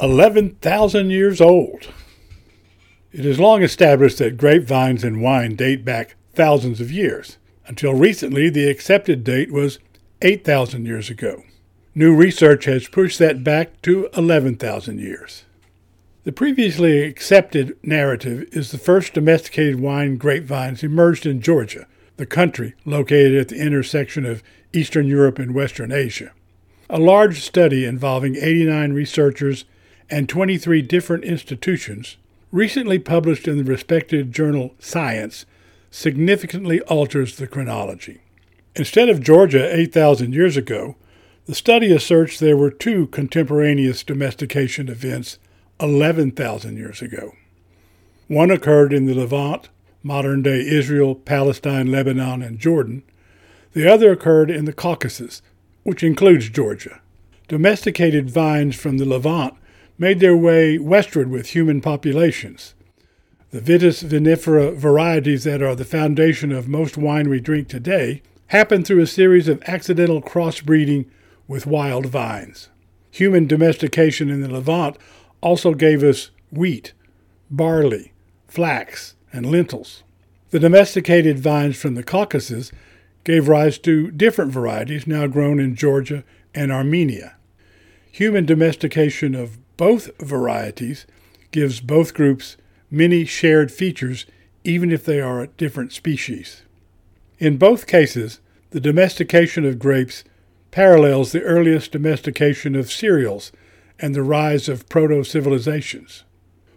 11,000 years old. It is long established that grapevines and wine date back thousands of years. Until recently, the accepted date was 8,000 years ago. New research has pushed that back to 11,000 years. The previously accepted narrative is the first domesticated wine grapevines emerged in Georgia, the country located at the intersection of Eastern Europe and Western Asia. A large study involving 89 researchers and 23 different institutions, recently published in the respected journal Science, significantly alters the chronology. Instead of Georgia 8,000 years ago, the study asserts there were two contemporaneous domestication events 11,000 years ago. One occurred in the Levant, modern day Israel, Palestine, Lebanon, and Jordan. The other occurred in the Caucasus, which includes Georgia. Domesticated vines from the Levant made their way westward with human populations. The Vitis vinifera varieties that are the foundation of most wine we drink today happened through a series of accidental crossbreeding with wild vines. Human domestication in the Levant also gave us wheat, barley, flax, and lentils. The domesticated vines from the Caucasus gave rise to different varieties now grown in Georgia and Armenia. Human domestication of both varieties gives both groups many shared features, even if they are different species. In both cases, the domestication of grapes parallels the earliest domestication of cereals and the rise of proto civilizations.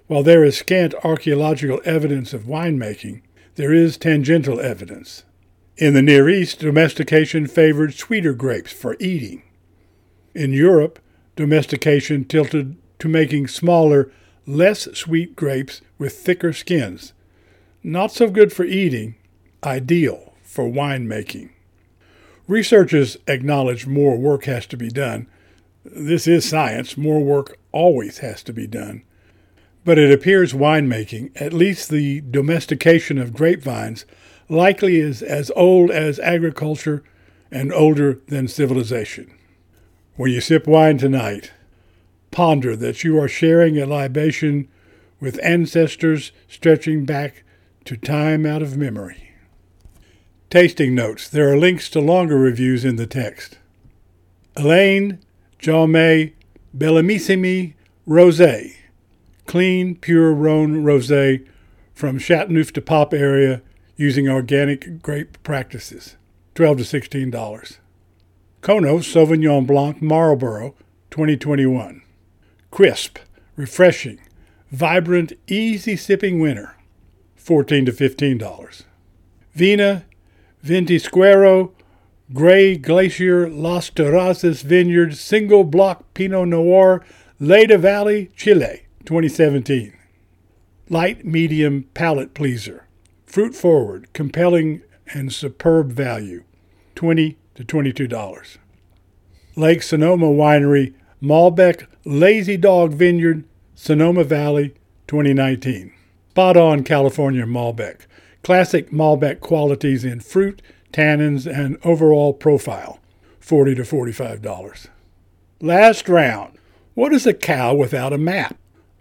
While there is scant archaeological evidence of winemaking, there is tangential evidence. In the Near East, domestication favored sweeter grapes for eating. In Europe, domestication tilted to making smaller, less sweet grapes with thicker skins. Not so good for eating, ideal for winemaking. Researchers acknowledge more work has to be done. This is science, more work always has to be done. But it appears winemaking, at least the domestication of grapevines, likely is as old as agriculture and older than civilization. When you sip wine tonight, ponder that you are sharing a libation with ancestors stretching back to time out of memory. Tasting notes. There are links to longer reviews in the text. Alain Jaume Bellamissimi Rosé. Clean, pure Rhone Rosé from Châteauneuf-du-Pape area using organic grape practices. 12 to $16. Kono Sauvignon Blanc Marlborough 2021 crisp, refreshing, vibrant, easy sipping winter, 14 to $15. Vina Ventisquero Gray Glacier Las Terrazas Vineyard Single Block Pinot Noir Leyda Valley, Chile, 2017. Light medium palate pleaser. Fruit forward, compelling and superb value, 20 to $22. Lake Sonoma Winery Malbec Lazy Dog Vineyard, Sonoma Valley, 2019. Spot on California Malbec. Classic Malbec qualities in fruit, tannins, and overall profile, 40 to $45. Last round. What is a cow without a map?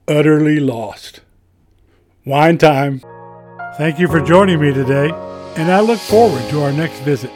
Utterly lost. Wine time. Thank you for joining me today, and I look forward to our next visit.